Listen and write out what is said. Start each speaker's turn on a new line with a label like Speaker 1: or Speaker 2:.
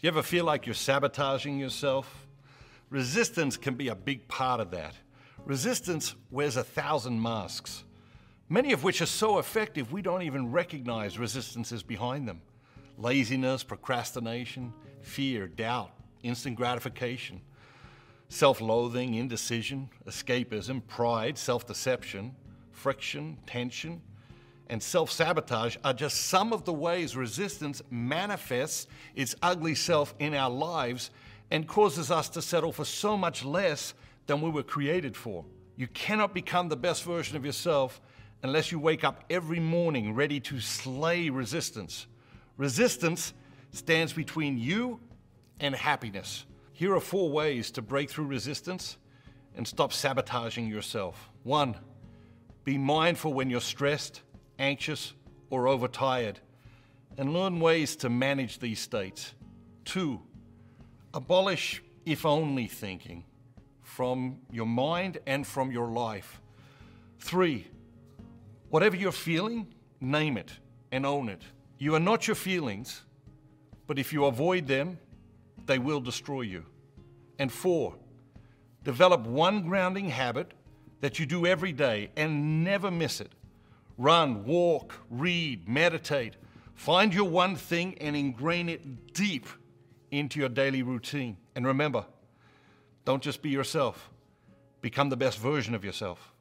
Speaker 1: Do you ever feel like you're sabotaging yourself? Resistance can be a big part of that. Resistance wears a thousand masks, many of which are so effective we don't even recognize resistance is behind them. Laziness, procrastination, fear, doubt, instant gratification, self loathing, indecision, escapism, pride, self deception, friction, tension, and self sabotage are just some of the ways resistance manifests its ugly self in our lives and causes us to settle for so much less than we were created for. You cannot become the best version of yourself unless you wake up every morning ready to slay resistance. Resistance stands between you and happiness. Here are four ways to break through resistance and stop sabotaging yourself. One, be mindful when you're stressed, anxious, or overtired, and learn ways to manage these states. Two, abolish if only thinking from your mind and from your life. Three, whatever you're feeling, name it and own it. You are not your feelings, but if you avoid them, they will destroy you. And four, develop one grounding habit that you do every day and never miss it. Run, walk, read, meditate. Find your one thing and ingrain it deep into your daily routine. And remember, don't just be yourself, become the best version of yourself.